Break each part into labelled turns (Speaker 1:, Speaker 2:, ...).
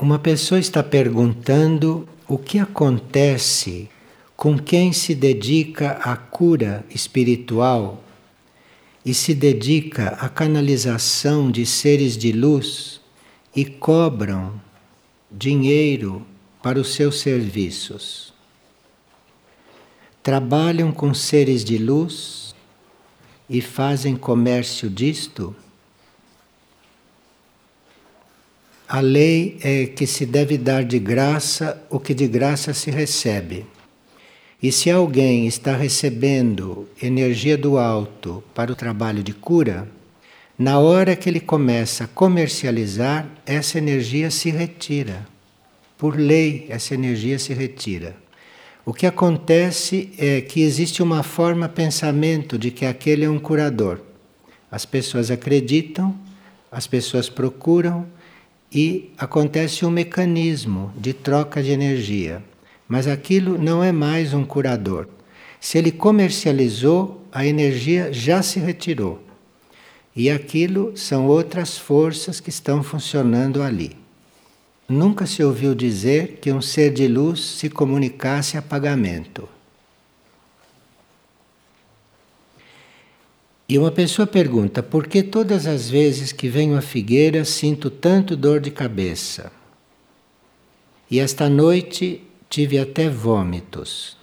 Speaker 1: Uma pessoa está perguntando o que acontece com quem se dedica à cura espiritual e se dedica à canalização de seres de luz e cobram dinheiro para os seus serviços. Trabalham com seres de luz e fazem comércio disto? A lei é que se deve dar de graça o que de graça se recebe. E se alguém está recebendo energia do alto para o trabalho de cura, na hora que ele começa a comercializar, essa energia se retira. Por lei, essa energia se retira. O que acontece é que existe uma forma pensamento de que aquele é um curador. As pessoas acreditam, as pessoas procuram e acontece um mecanismo de troca de energia. Mas aquilo não é mais um curador. Se ele comercializou, a energia já se retirou. E aquilo são outras forças que estão funcionando ali. Nunca se ouviu dizer que um ser de luz se comunicasse a pagamento. E uma pessoa pergunta: por que todas as vezes que venho à figueira sinto tanto dor de cabeça? E esta noite tive até vômitos.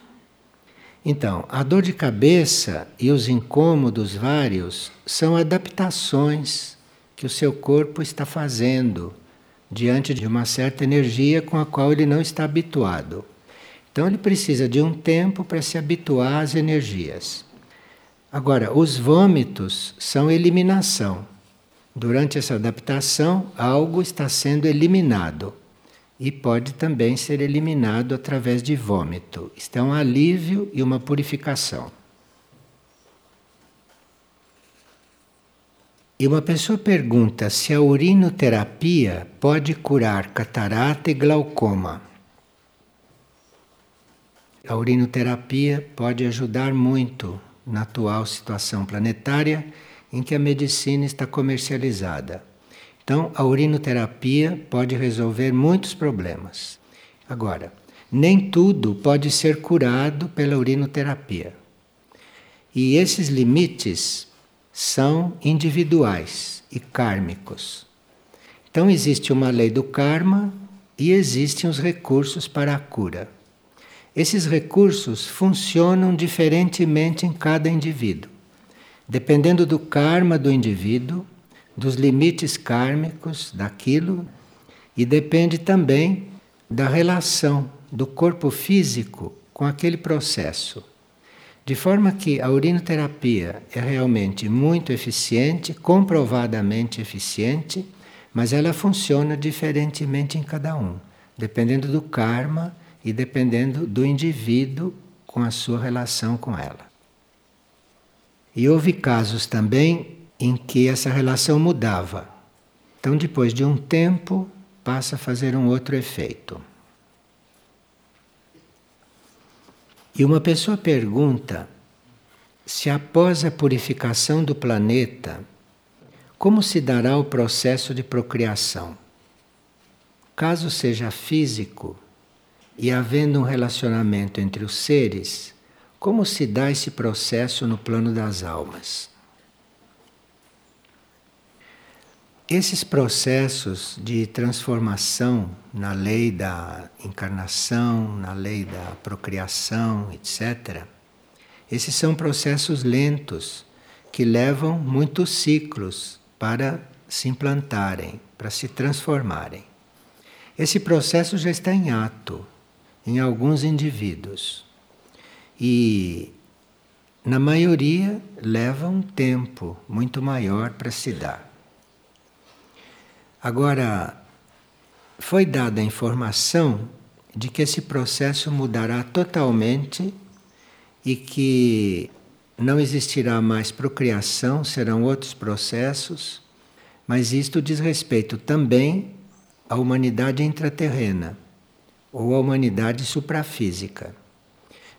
Speaker 1: Então, a dor de cabeça e os incômodos vários são adaptações que o seu corpo está fazendo diante de uma certa energia com a qual ele não está habituado. Então, ele precisa de um tempo para se habituar às energias. Agora, os vômitos são eliminação. Durante essa adaptação, algo está sendo eliminado e pode também ser eliminado através de vômito. Isto é um alívio e uma purificação. E uma pessoa pergunta se a urinoterapia pode curar catarata e glaucoma. A urinoterapia pode ajudar muito na atual situação planetária em que a medicina está comercializada. Então, a urinoterapia pode resolver muitos problemas. Agora, nem tudo pode ser curado pela urinoterapia. E esses limites são individuais e kármicos. Então, existe uma lei do karma e existem os recursos para a cura. Esses recursos funcionam diferentemente em cada indivíduo, dependendo do karma do indivíduo, dos limites kármicos daquilo e depende também da relação do corpo físico com aquele processo. De forma que a urinoterapia é realmente muito eficiente, comprovadamente eficiente, mas ela funciona diferentemente em cada um, dependendo do karma e dependendo do indivíduo com a sua relação com ela. E houve casos também em que essa relação mudava. Então, depois de um tempo, passa a fazer um outro efeito. E uma pessoa pergunta se após a purificação do planeta, como se dará o processo de procriação? Caso seja físico, e havendo um relacionamento entre os seres, como se dá esse processo no plano das almas? Esses processos de transformação na lei da encarnação, na lei da procriação, etc., esses são processos lentos que levam muitos ciclos para se implantarem, para se transformarem. Esse processo já está em ato, em alguns indivíduos. E na maioria leva um tempo muito maior para se dar. Agora, foi dada a informação de que esse processo mudará totalmente e que não existirá mais procriação, serão outros processos, mas isto diz respeito também à humanidade intraterrena ou a humanidade suprafísica.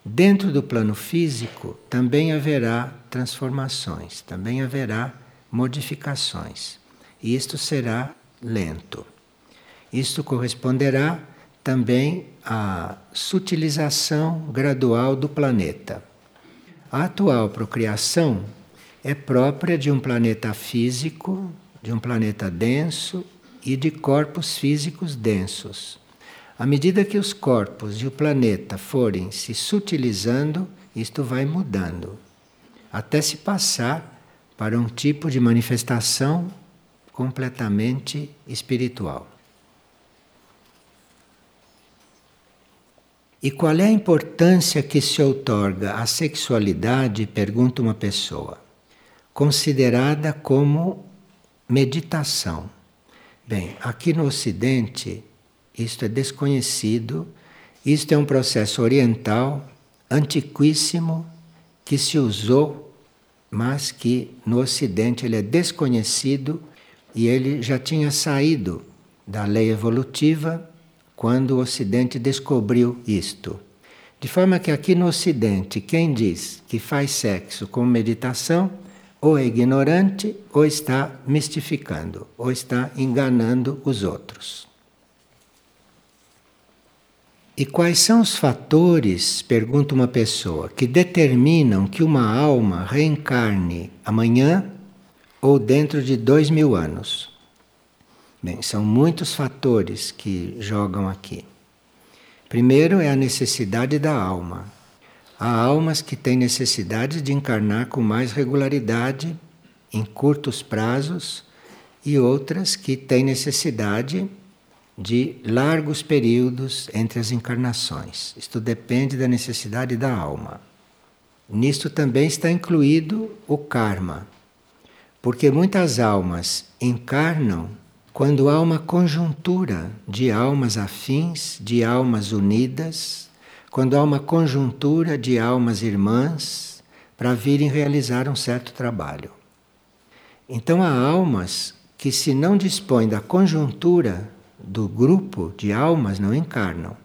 Speaker 1: Dentro do plano físico também haverá transformações, também haverá modificações. E isto será lento. Isto corresponderá também à sutilização gradual do planeta. A atual procriação é própria de um planeta físico, de um planeta denso e de corpos físicos densos. À medida que os corpos e o planeta forem se sutilizando, isto vai mudando, até se passar para um tipo de manifestação completamente espiritual. E qual é a importância que se outorga à sexualidade, pergunta uma pessoa, considerada como meditação? Bem, aqui no Ocidente, isto é desconhecido, isto é um processo oriental, antiquíssimo, que se usou, mas que no Ocidente ele é desconhecido e ele já tinha saído da lei evolutiva quando o Ocidente descobriu isto. De forma que aqui no Ocidente, quem diz que faz sexo com meditação, ou é ignorante, ou está mistificando, ou está enganando os outros. E quais são os fatores, pergunta uma pessoa, que determinam que uma alma reencarne amanhã ou dentro de dois mil anos? Bem, são muitos fatores que jogam aqui. Primeiro é a necessidade da alma. Há almas que têm necessidade de encarnar com mais regularidade, em curtos prazos, e outras que têm necessidade de largos períodos entre as encarnações. Isto depende da necessidade da alma. Nisto também está incluído o karma, porque muitas almas encarnam quando há uma conjuntura de almas afins, de almas unidas, quando há uma conjuntura de almas irmãs para virem realizar um certo trabalho. Então há almas que, se não dispõem da conjuntura do grupo de almas, não encarnam,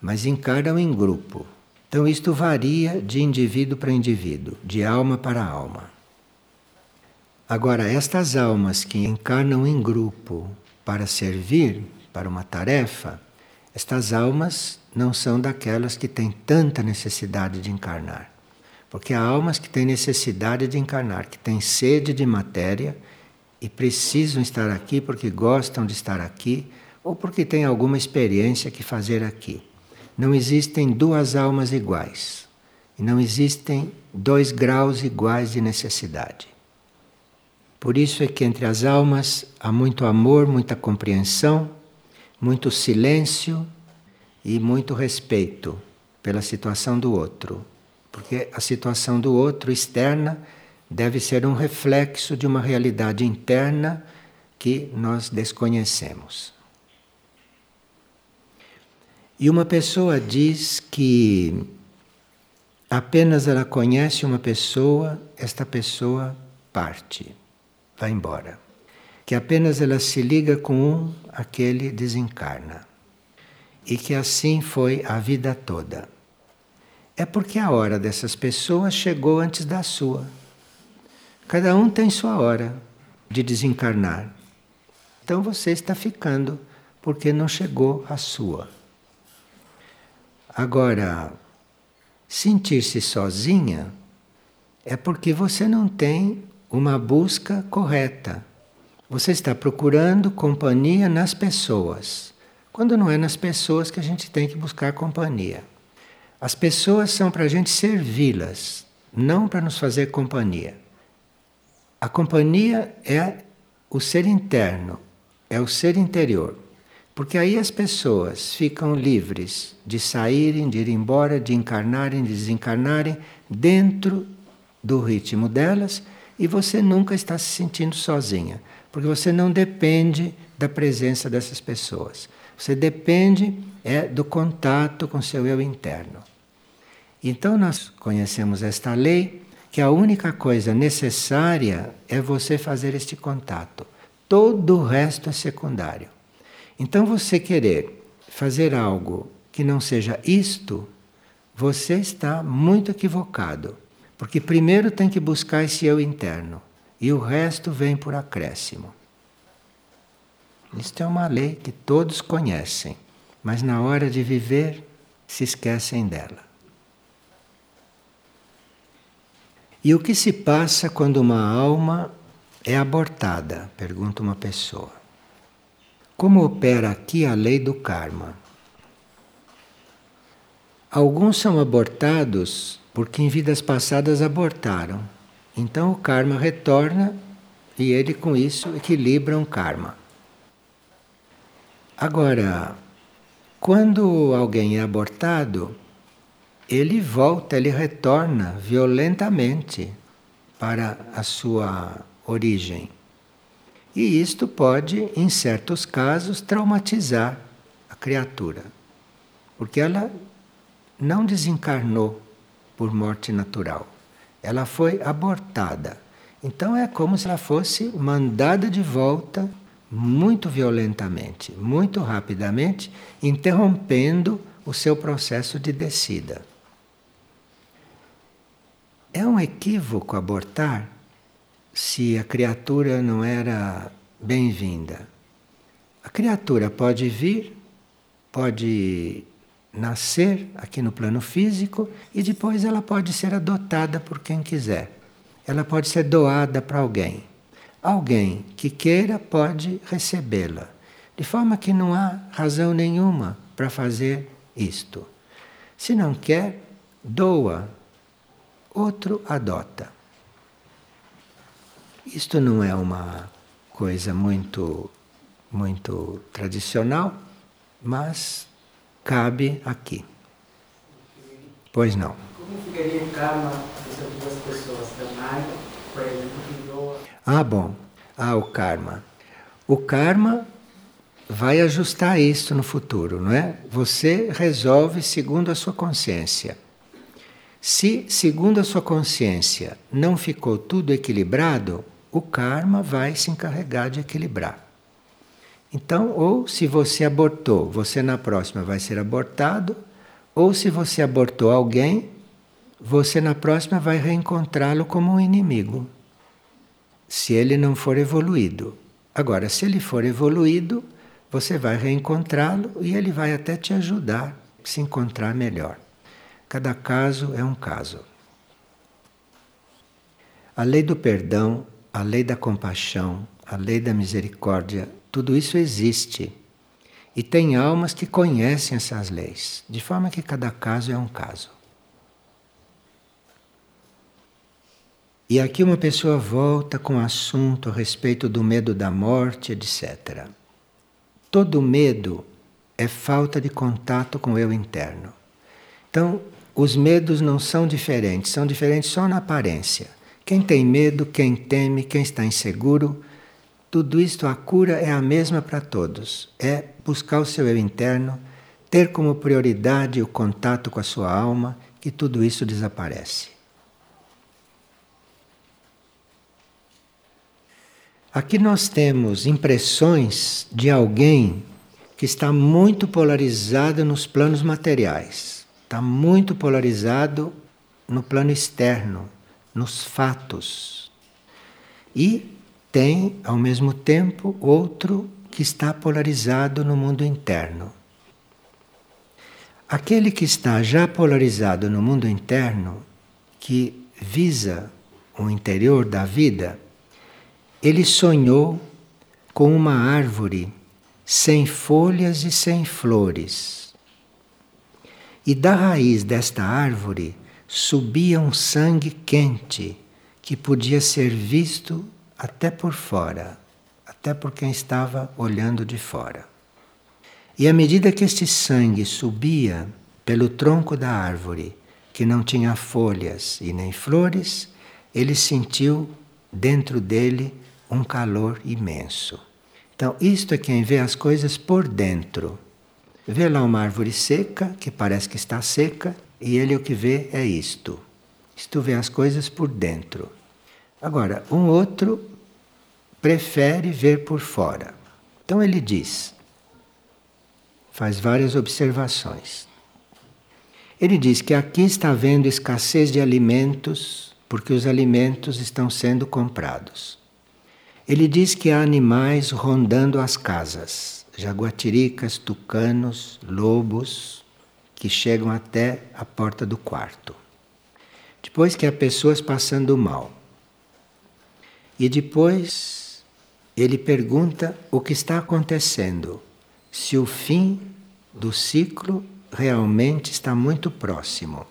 Speaker 1: mas encarnam em grupo. Então isto varia de indivíduo para indivíduo, de alma para alma. Agora, estas almas que encarnam em grupo para servir para uma tarefa, estas almas não são daquelas que têm tanta necessidade de encarnar. Porque há almas que têm necessidade de encarnar, que têm sede de matéria e precisam estar aqui porque gostam de estar aqui ou porque têm alguma experiência que fazer aqui. Não existem duas almas iguais e não existem dois graus iguais de necessidade. Por isso é que entre as almas há muito amor, muita compreensão, muito silêncio e muito respeito pela situação do outro. Porque a situação do outro externa deve ser um reflexo de uma realidade interna que nós desconhecemos. E uma pessoa diz que apenas ela conhece uma pessoa, esta pessoa parte vai embora. Que apenas ela se liga com um, aquele desencarna. E que assim foi a vida toda. É porque a hora dessas pessoas chegou antes da sua. Cada um tem sua hora de desencarnar. Então você está ficando porque não chegou a sua. Agora, sentir-se sozinha é porque você não tem uma busca correta. Você está procurando companhia nas pessoas, quando não é nas pessoas que a gente tem que buscar companhia. As pessoas são para a gente servi-las, não para nos fazer companhia. A companhia é o ser interno, é o ser interior. Porque aí as pessoas ficam livres de saírem, de ir embora, de encarnarem, de desencarnarem dentro do ritmo delas e você nunca está se sentindo sozinha, porque você não depende da presença dessas pessoas. Você depende é do contato com seu eu interno. Então nós conhecemos esta lei que a única coisa necessária é você fazer este contato. Todo o resto é secundário. Então você querer fazer algo que não seja isto, você está muito equivocado. Porque primeiro tem que buscar esse eu interno e o resto vem por acréscimo. Isto é uma lei que todos conhecem, mas na hora de viver se esquecem dela. E o que se passa quando uma alma é abortada? Pergunta uma pessoa. Como opera aqui a lei do karma? Alguns são abortados porque em vidas passadas abortaram. Então o karma retorna e ele com isso equilibra um karma. Agora, quando alguém é abortado, ele volta, ele retorna violentamente para a sua origem. E isto pode, em certos casos, traumatizar a criatura, porque ela não desencarnou por morte natural. Ela foi abortada. Então é como se ela fosse mandada de volta muito violentamente, muito rapidamente, interrompendo o seu processo de descida. É um equívoco abortar se a criatura não era bem-vinda. A criatura pode vir, pode nascer aqui no plano físico e depois ela pode ser adotada por quem quiser. Ela pode ser doada para alguém. Alguém que queira pode recebê-la. De forma que não há razão nenhuma para fazer isto. Se não quer, doa. Outro adota. Isto não é uma coisa muito muito tradicional, mas cabe aqui. Pois não.
Speaker 2: Como ficaria o karma dessas duas pessoas, da por exemplo, que doa?
Speaker 1: Ah, bom. Ah, o karma. O karma vai ajustar isso no futuro, não é? Você resolve segundo a sua consciência. Se, segundo a sua consciência, não ficou tudo equilibrado, o karma vai se encarregar de equilibrar. Então, ou se você abortou, você na próxima vai ser abortado, ou se você abortou alguém, você na próxima vai reencontrá-lo como um inimigo. Se ele não for evoluído. Agora, se ele for evoluído, você vai reencontrá-lo e ele vai até te ajudar a se encontrar melhor. Cada caso é um caso. A lei do perdão, a lei da compaixão, a lei da misericórdia tudo isso existe. E tem almas que conhecem essas leis, de forma que cada caso é um caso. E aqui uma pessoa volta com o assunto a respeito do medo da morte, etc. Todo medo é falta de contato com o eu interno. Então, os medos não são diferentes, são diferentes só na aparência. Quem tem medo, quem teme, quem está inseguro, tudo isto, a cura é a mesma para todos. É buscar o seu eu interno, ter como prioridade o contato com a sua alma, que tudo isso desaparece. Aqui nós temos impressões de alguém que está muito polarizado nos planos materiais, está muito polarizado no plano externo, nos fatos. E tem, ao mesmo tempo, outro que está polarizado no mundo interno. Aquele que está já polarizado no mundo interno, que visa o interior da vida, ele sonhou com uma árvore sem folhas e sem flores. E da raiz desta árvore subia um sangue quente que podia ser visto até por fora, até por quem estava olhando de fora. E à medida que este sangue subia pelo tronco da árvore, que não tinha folhas e nem flores, ele sentiu dentro dele um calor imenso. Então, isto é quem vê as coisas por dentro. Vê lá uma árvore seca, que parece que está seca, e ele o que vê é isto. Isto vê as coisas por dentro. Agora, um outro prefere ver por fora. Então ele diz, faz várias observações. Ele diz que aqui está havendo escassez de alimentos porque os alimentos estão sendo comprados. Ele diz que há animais rondando as casas, jaguatiricas, tucanos, lobos, que chegam até a porta do quarto. Depois que há pessoas passando mal. E depois ele pergunta o que está acontecendo, se o fim do ciclo realmente está muito próximo.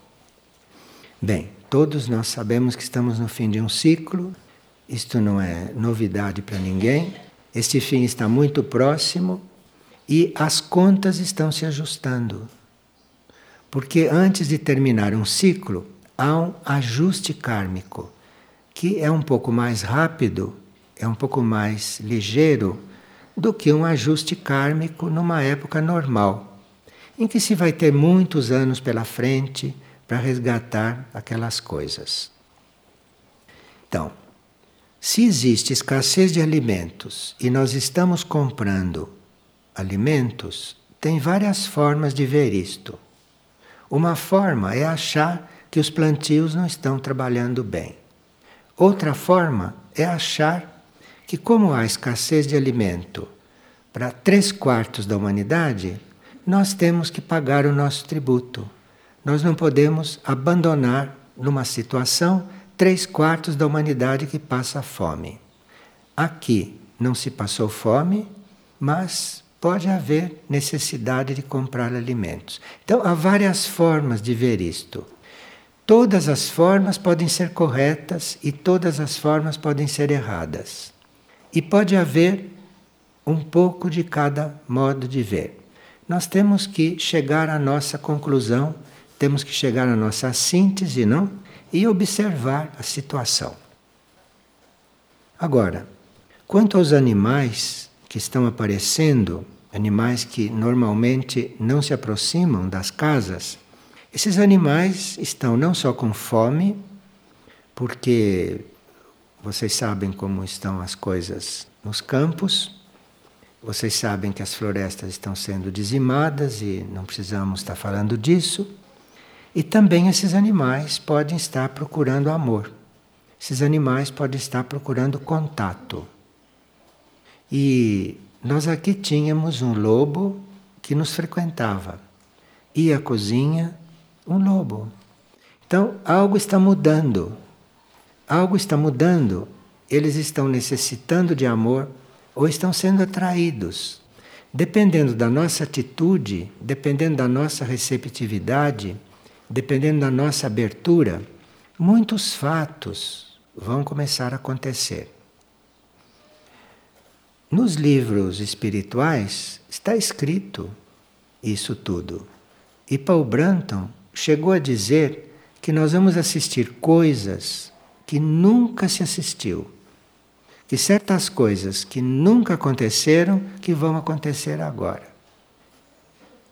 Speaker 1: Bem, todos nós sabemos que estamos no fim de um ciclo, isto não é novidade para ninguém. Este fim está muito próximo e as contas estão se ajustando. Porque antes de terminar um ciclo, há um ajuste kármico, que é um pouco mais rápido, é um pouco mais ligeiro do que um ajuste kármico numa época normal, em que se vai ter muitos anos pela frente para resgatar aquelas coisas. Então, se existe escassez de alimentos e nós estamos comprando alimentos, tem várias formas de ver isto. Uma forma é achar que os plantios não estão trabalhando bem. Outra forma é achar que, como há escassez de alimento para três quartos da humanidade, nós temos que pagar o nosso tributo. Nós não podemos abandonar numa situação três quartos da humanidade que passa fome. Aqui não se passou fome, mas pode haver necessidade de comprar alimentos. Então há várias formas de ver isto. Todas as formas podem ser corretas e todas as formas podem ser erradas. E pode haver um pouco de cada modo de ver. Nós temos que chegar à nossa conclusão, temos que chegar à nossa síntese, não? E observar a situação. Agora, quanto aos animais que estão aparecendo, animais que normalmente não se aproximam das casas, esses animais estão não só com fome, porque vocês sabem como estão as coisas nos campos, vocês sabem que as florestas estão sendo dizimadas e não precisamos estar falando disso. E também esses animais podem estar procurando amor. Esses animais podem estar procurando contato. E nós aqui tínhamos um lobo que nos frequentava. Ia à cozinha, um lobo. Então, algo está mudando. Algo está mudando. Eles estão necessitando de amor ou estão sendo atraídos. Dependendo da nossa atitude, dependendo da nossa receptividade, dependendo da nossa abertura, muitos fatos vão começar a acontecer. Nos livros espirituais está escrito isso tudo. E Paul Branton chegou a dizer que nós vamos assistir coisas que nunca se assistiu. Que certas coisas que nunca aconteceram que vão acontecer agora.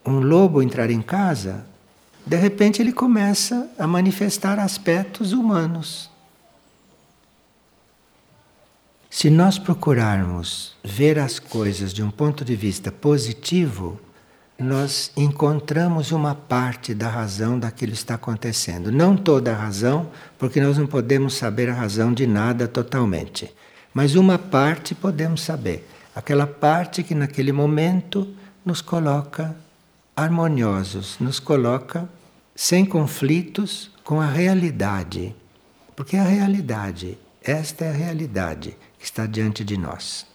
Speaker 1: Um lobo entrar em casa, de repente ele começa a manifestar aspectos humanos. Se nós procurarmos ver as coisas de um ponto de vista positivo, nós encontramos uma parte da razão daquilo que está acontecendo. Não toda a razão, porque nós não podemos saber a razão de nada totalmente. Mas uma parte podemos saber. Aquela parte que naquele momento nos coloca harmoniosos, nos coloca sem conflitos com a realidade. Porque a realidade, esta é a realidade que está diante de nós.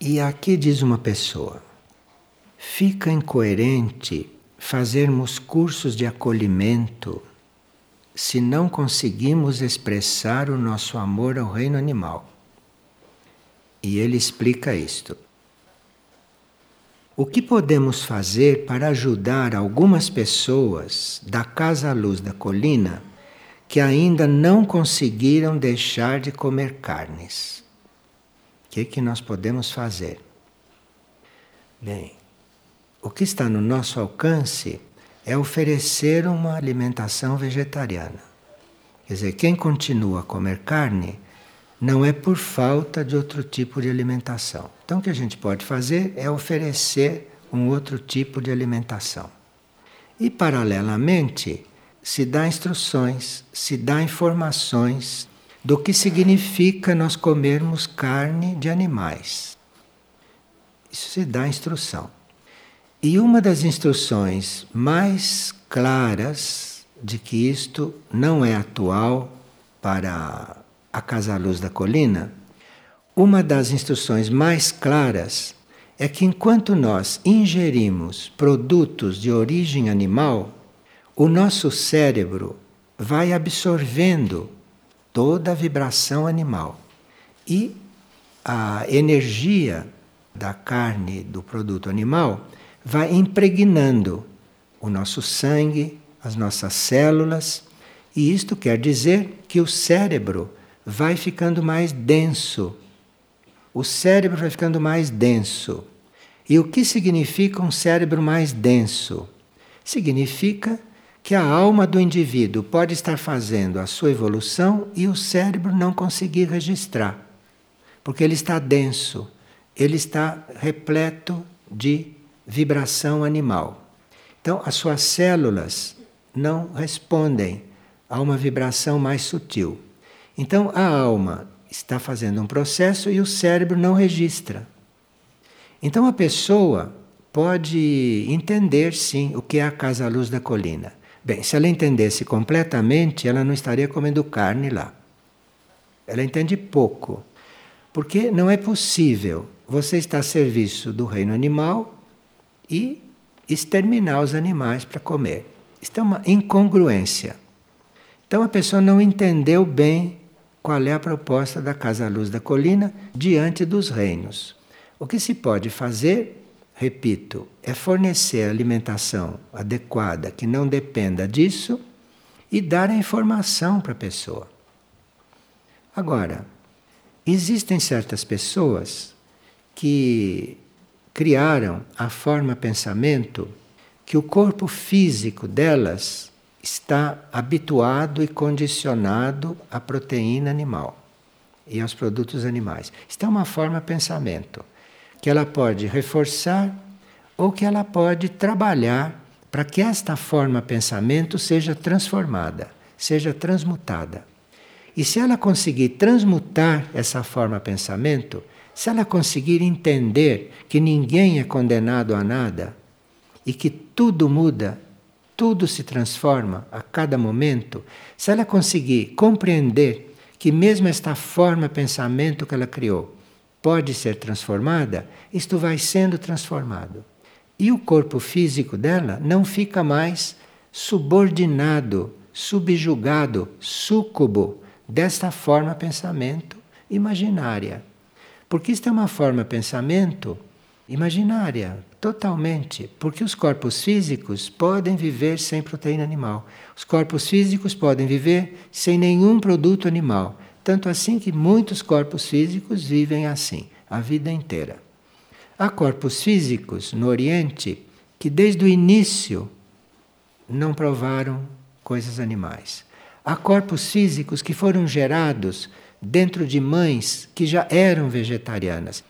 Speaker 1: E aqui diz uma pessoa: fica incoerente fazermos cursos de acolhimento se não conseguimos expressar o nosso amor ao reino animal. E ele explica isto. O que podemos fazer para ajudar algumas pessoas da Casa Luz da Colina que ainda não conseguiram deixar de comer carnes? que, que nós podemos fazer? Bem, o que está no nosso alcance é oferecer uma alimentação vegetariana. Quer dizer, quem continua a comer carne não é por falta de outro tipo de alimentação. Então, o que a gente pode fazer é oferecer um outro tipo de alimentação. E, paralelamente, se dá instruções, se dá informações do que significa nós comermos carne de animais. Isso se dá instrução. E uma das instruções mais claras de que isto não é atual para a Casa Luz da Colina, uma das instruções mais claras é que enquanto nós ingerimos produtos de origem animal, o nosso cérebro vai absorvendo toda a vibração animal e a energia da carne do produto animal vai impregnando o nosso sangue, as nossas células, e isto quer dizer que o cérebro vai ficando mais denso. O cérebro vai ficando mais denso. E o que significa um cérebro mais denso? Significa que a alma do indivíduo pode estar fazendo a sua evolução e o cérebro não conseguir registrar, porque ele está denso, ele está repleto de vibração animal. Então, as suas células não respondem a uma vibração mais sutil. Então, a alma está fazendo um processo e o cérebro não registra. Então, a pessoa pode entender sim o que é a casa luz da colina Bem, se ela entendesse completamente, ela não estaria comendo carne lá. Ela entende pouco. Porque não é possível você estar a serviço do reino animal e exterminar os animais para comer. Isso é uma incongruência. Então a pessoa não entendeu bem qual é a proposta da Casa Luz da Colina diante dos reinos. O que se pode fazer repito, é fornecer alimentação adequada que não dependa disso e dar a informação para a pessoa. Agora, existem certas pessoas que criaram a forma pensamento que o corpo físico delas está habituado e condicionado à proteína animal e aos produtos animais. Isto é uma forma pensamento que ela pode reforçar ou que ela pode trabalhar para que esta forma pensamento seja transformada, seja transmutada. E se ela conseguir transmutar essa forma pensamento, se ela conseguir entender que ninguém é condenado a nada e que tudo muda, tudo se transforma a cada momento, se ela conseguir compreender que mesmo esta forma pensamento que ela criou pode ser transformada, isto vai sendo transformado. E o corpo físico dela não fica mais subordinado, subjugado, súcubo desta forma pensamento imaginária. Porque isto é uma forma pensamento imaginária, totalmente. Porque os corpos físicos podem viver sem proteína animal. Os corpos físicos podem viver sem nenhum produto animal. Tanto assim que muitos corpos físicos vivem assim, a vida inteira. Há corpos físicos no Oriente que desde o início não provaram coisas animais. Há corpos físicos que foram gerados dentro de mães que já eram vegetarianas.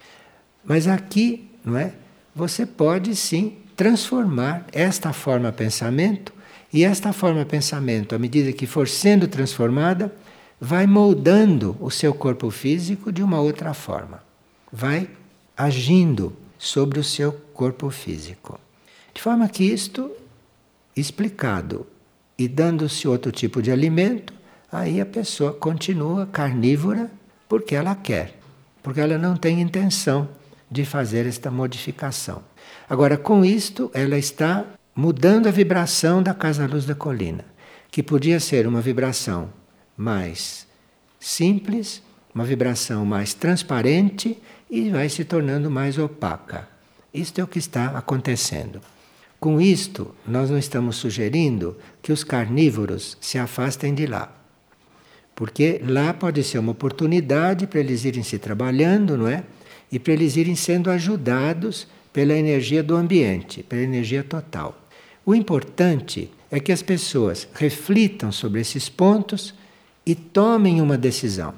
Speaker 1: Mas aqui, não é? Você pode sim transformar esta forma pensamento e esta forma pensamento, à medida que for sendo transformada, vai moldando o seu corpo físico de uma outra forma. Vai agindo sobre o seu corpo físico. De forma que isto, explicado e dando-se outro tipo de alimento, aí a pessoa continua carnívora porque ela quer, porque ela não tem intenção de fazer esta modificação. Agora, com isto, ela está mudando a vibração da Casa Luz da Colina, que podia ser uma vibração mais simples, uma vibração mais transparente e vai se tornando mais opaca. Isto é o que está acontecendo. Com isto, nós não estamos sugerindo que os carnívoros se afastem de lá. Porque lá pode ser uma oportunidade para eles irem se trabalhando, não é? E para eles irem sendo ajudados pela energia do ambiente, pela energia total. O importante é que as pessoas reflitam sobre esses pontos e tomem uma decisão.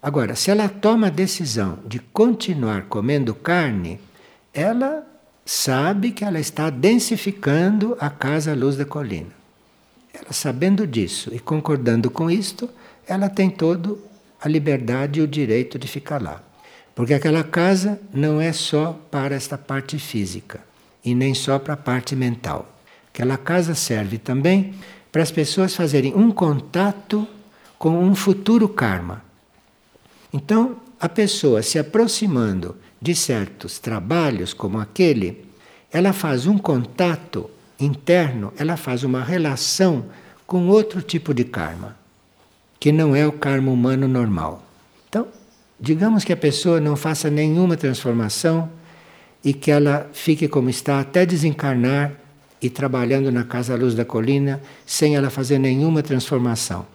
Speaker 1: Agora, se ela toma a decisão de continuar comendo carne, ela sabe que ela está densificando a casa luz da colina. Ela sabendo disso e concordando com isto, ela tem todo a liberdade e o direito de ficar lá. Porque aquela casa não é só para esta parte física e nem só para a parte mental. Aquela casa serve também para as pessoas fazerem um contato com um futuro karma. Então, a pessoa se aproximando de certos trabalhos como aquele, ela faz um contato interno, ela faz uma relação com outro tipo de karma, que não é o karma humano normal. Digamos que a pessoa não faça nenhuma transformação e que ela fique como está até desencarnar e trabalhando na Casa Luz da Colina sem ela fazer nenhuma transformação.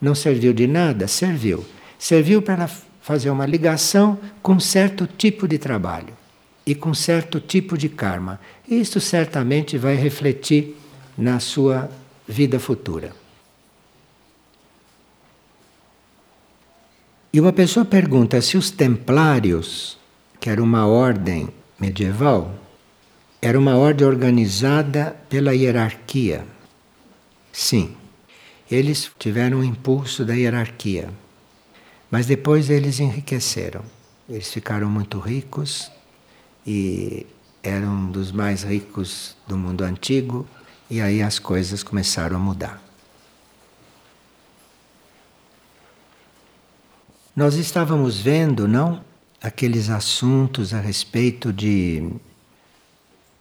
Speaker 1: Não serviu de nada? Serviu. Serviu para ela fazer uma ligação com certo tipo de trabalho e com certo tipo de karma. Isto certamente vai refletir na sua vida futura. E uma pessoa pergunta se os templários, que era uma ordem medieval, era uma ordem organizada pela hierarquia. Sim, eles tiveram um impulso da hierarquia, mas depois eles enriqueceram. Eles ficaram muito ricos e eram dos mais ricos do mundo antigo, e aí as coisas começaram a mudar. Nós estávamos vendo, não? Aqueles assuntos a respeito de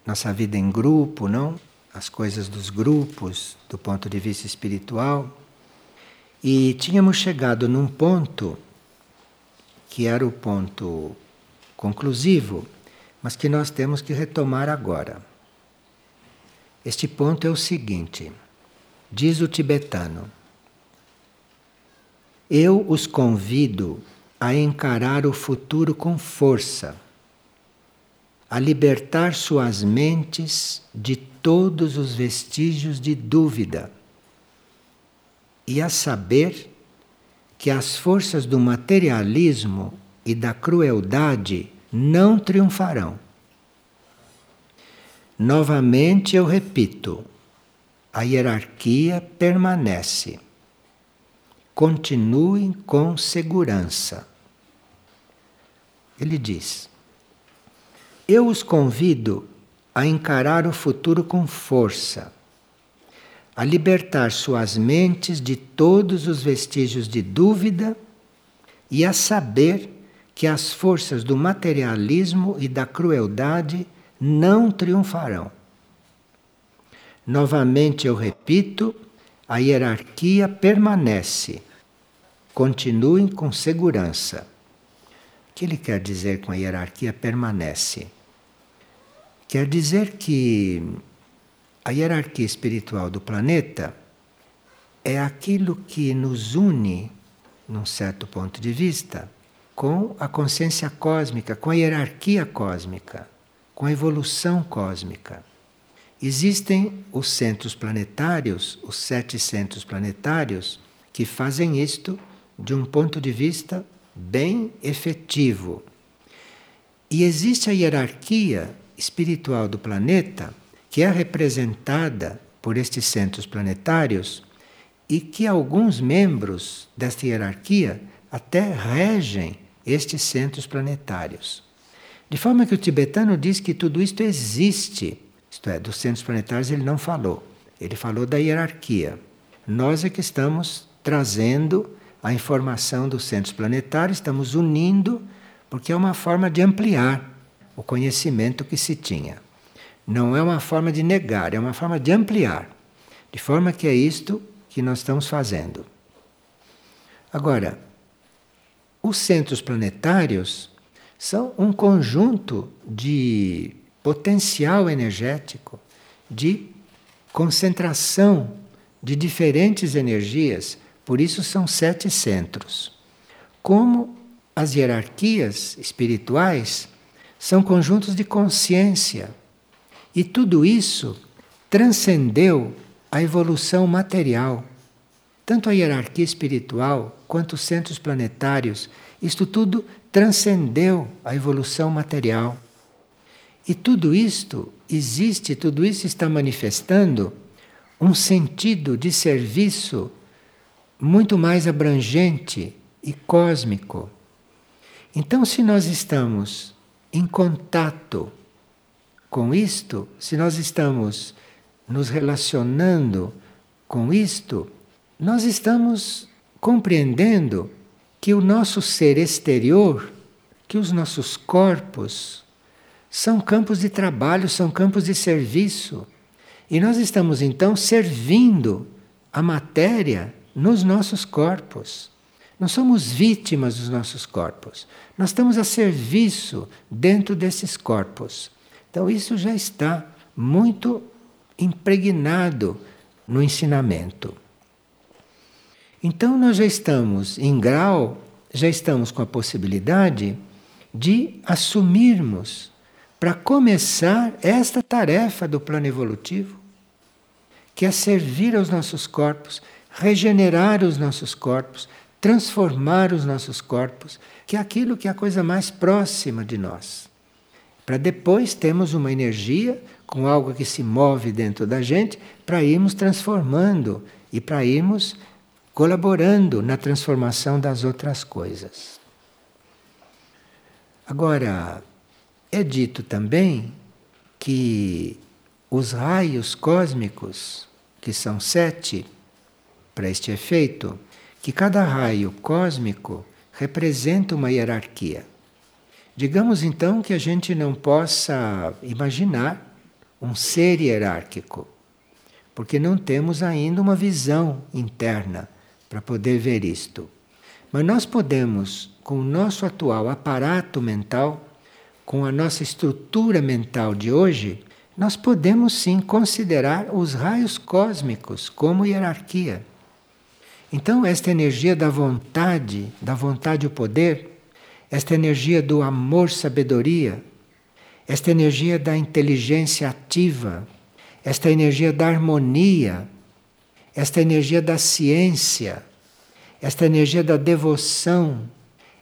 Speaker 1: nossa vida em grupo, não? As coisas dos grupos, do ponto de vista espiritual. E tínhamos chegado num ponto que era o ponto conclusivo, mas que nós temos que retomar agora. Este ponto é o seguinte: diz o tibetano. Eu os convido a encarar o futuro com força, a libertar suas mentes de todos os vestígios de dúvida e a saber que as forças do materialismo e da crueldade não triunfarão. Novamente eu repito, a hierarquia permanece continuem com segurança. Ele diz: Eu os convido a encarar o futuro com força, a libertar suas mentes de todos os vestígios de dúvida e a saber que as forças do materialismo e da crueldade não triunfarão. Novamente eu repito, a hierarquia permanece. Continuem com segurança. O que ele quer dizer com a hierarquia permanece? Quer dizer que a hierarquia espiritual do planeta é aquilo que nos une, num certo ponto de vista, com a consciência cósmica, com a hierarquia cósmica, com a evolução cósmica. Existem os centros planetários, os sete centros planetários, que fazem isto de um ponto de vista bem efetivo. E existe a hierarquia espiritual do planeta, que é representada por estes centros planetários e que alguns membros desta hierarquia até regem estes centros planetários. De forma que o tibetano diz que tudo isto existe isto é, dos centros planetários ele não falou. Ele falou da hierarquia. Nós é que estamos trazendo a informação dos centros planetários, estamos unindo, porque é uma forma de ampliar o conhecimento que se tinha. Não é uma forma de negar, é uma forma de ampliar. De forma que é isto que nós estamos fazendo. Agora, os centros planetários são um conjunto de potencial energético de concentração de diferentes energias, por isso são sete centros. Como as hierarquias espirituais são conjuntos de consciência. E tudo isso transcendeu a evolução material. Tanto a hierarquia espiritual quanto os centros planetários, isto tudo transcendeu a evolução material. E tudo isto existe, tudo isso está manifestando um sentido de serviço muito mais abrangente e cósmico. Então, se nós estamos em contato com isto, se nós estamos nos relacionando com isto, nós estamos compreendendo que o nosso ser exterior, que os nossos corpos, são campos de trabalho, são campos de serviço. E nós estamos então servindo a matéria nos nossos corpos. Não somos vítimas dos nossos corpos. Nós estamos a serviço dentro desses corpos. Então, isso já está muito impregnado no ensinamento. Então, nós já estamos em grau, já estamos com a possibilidade de assumirmos para começar esta tarefa do plano evolutivo, que é servir aos nossos corpos, regenerar os nossos corpos, transformar os nossos corpos, que é aquilo que é a coisa mais próxima de nós. Para depois termos uma energia com algo que se move dentro da gente, para irmos transformando e para irmos colaborando na transformação das outras coisas. Agora, é dito também que os raios cósmicos, que são sete para este efeito, que cada raio cósmico representa uma hierarquia. Digamos então que a gente não possa imaginar um ser hierárquico, porque não temos ainda uma visão interna para poder ver isto. Mas nós podemos, com o nosso atual aparato mental, com a nossa estrutura mental de hoje, nós podemos sim considerar os raios cósmicos como hierarquia. Então, esta energia da vontade, da vontade e o poder, esta energia do amor-sabedoria, esta energia da inteligência ativa, esta energia da harmonia, esta energia da ciência, esta energia da devoção,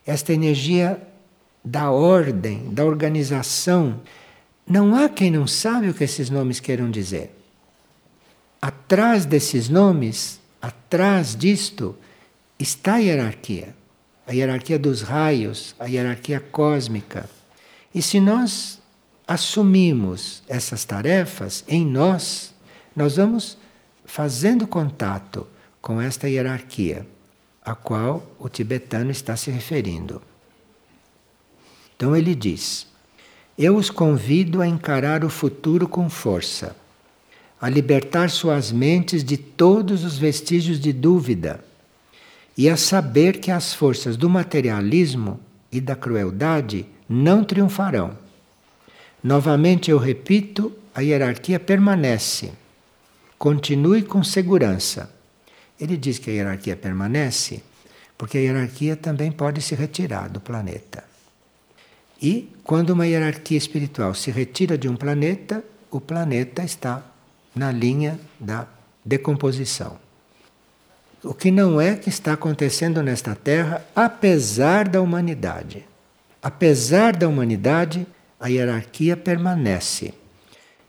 Speaker 1: esta energia da ordem, da organização. Não há quem não sabe o que esses nomes queiram dizer. Atrás desses nomes Atrás disto está a hierarquia, a hierarquia dos raios, a hierarquia cósmica. E se nós assumimos essas tarefas em nós, nós vamos fazendo contato com esta hierarquia a qual o tibetano está se referindo. Então ele diz: Eu os convido a encarar o futuro com força a libertar suas mentes de todos os vestígios de dúvida e a saber que as forças do materialismo e da crueldade não triunfarão. Novamente eu repito, a hierarquia permanece. Continue com segurança. Ele diz que a hierarquia permanece porque a hierarquia também pode se retirar do planeta. E quando uma hierarquia espiritual se retira de um planeta, o planeta está na linha da decomposição. O que não é que está acontecendo nesta Terra, apesar da humanidade. Apesar da humanidade, a hierarquia permanece.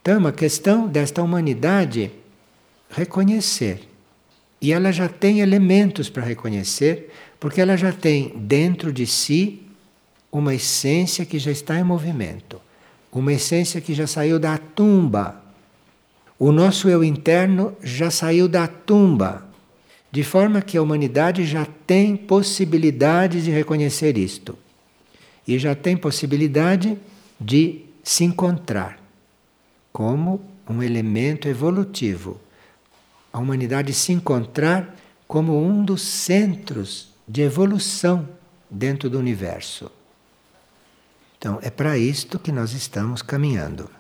Speaker 1: Então é uma questão desta humanidade reconhecer. E ela já tem elementos para reconhecer, porque ela já tem dentro de si uma essência que já está em movimento, uma essência que já saiu da tumba o nosso eu interno já saiu da tumba, de forma que a humanidade já tem possibilidade de reconhecer isto. E já tem possibilidade de se encontrar como um elemento evolutivo. A humanidade se encontrar como um dos centros de evolução dentro do universo. Então, é para isto que nós estamos caminhando.